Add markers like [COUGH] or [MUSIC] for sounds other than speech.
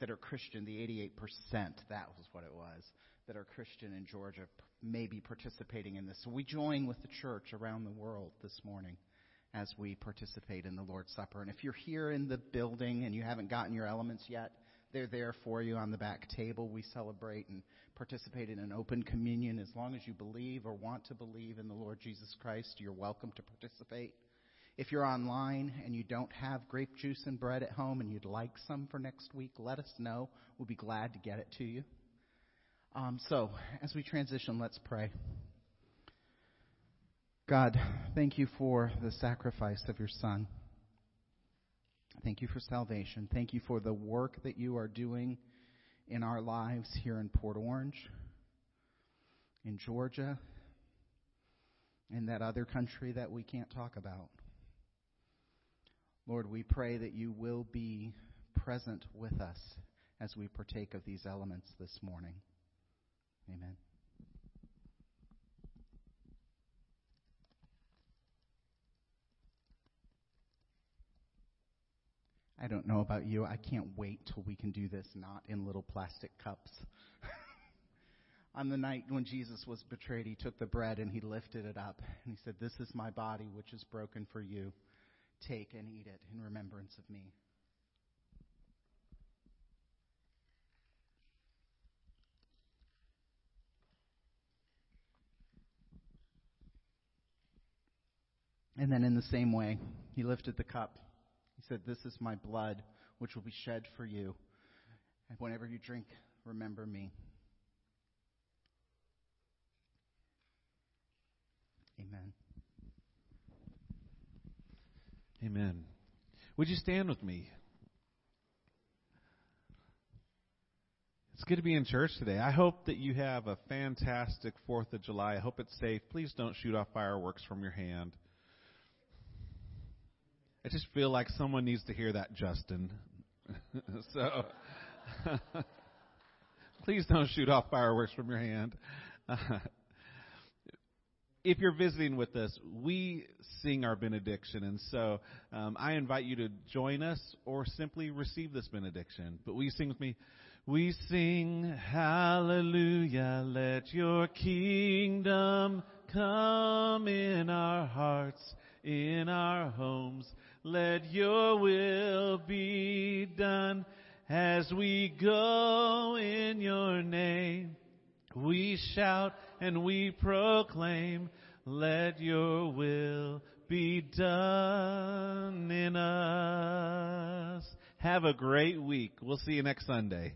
that are Christian, the 88%, that was what it was, that are Christian in Georgia may be participating in this. So we join with the church around the world this morning as we participate in the Lord's Supper. And if you're here in the building and you haven't gotten your elements yet, they're there for you on the back table. We celebrate and participate in an open communion. As long as you believe or want to believe in the Lord Jesus Christ, you're welcome to participate. If you're online and you don't have grape juice and bread at home and you'd like some for next week, let us know. We'll be glad to get it to you. Um, so, as we transition, let's pray. God, thank you for the sacrifice of your Son. Thank you for salvation. Thank you for the work that you are doing in our lives here in Port Orange, in Georgia, in that other country that we can't talk about. Lord, we pray that you will be present with us as we partake of these elements this morning. Amen. I don't know about you. I can't wait till we can do this not in little plastic cups. [LAUGHS] On the night when Jesus was betrayed, he took the bread and he lifted it up and he said, This is my body which is broken for you. Take and eat it in remembrance of me. And then in the same way, he lifted the cup he said, This is my blood, which will be shed for you. And whenever you drink, remember me. Amen. Amen. Would you stand with me? It's good to be in church today. I hope that you have a fantastic 4th of July. I hope it's safe. Please don't shoot off fireworks from your hand. I just feel like someone needs to hear that, Justin. [LAUGHS] so [LAUGHS] please don't shoot off fireworks from your hand. [LAUGHS] if you're visiting with us, we sing our benediction, and so um, I invite you to join us or simply receive this benediction. But will you sing with me? We sing Hallelujah, let your kingdom come in our hearts, in our homes let your will be done as we go in your name. We shout and we proclaim, let your will be done in us. Have a great week. We'll see you next Sunday.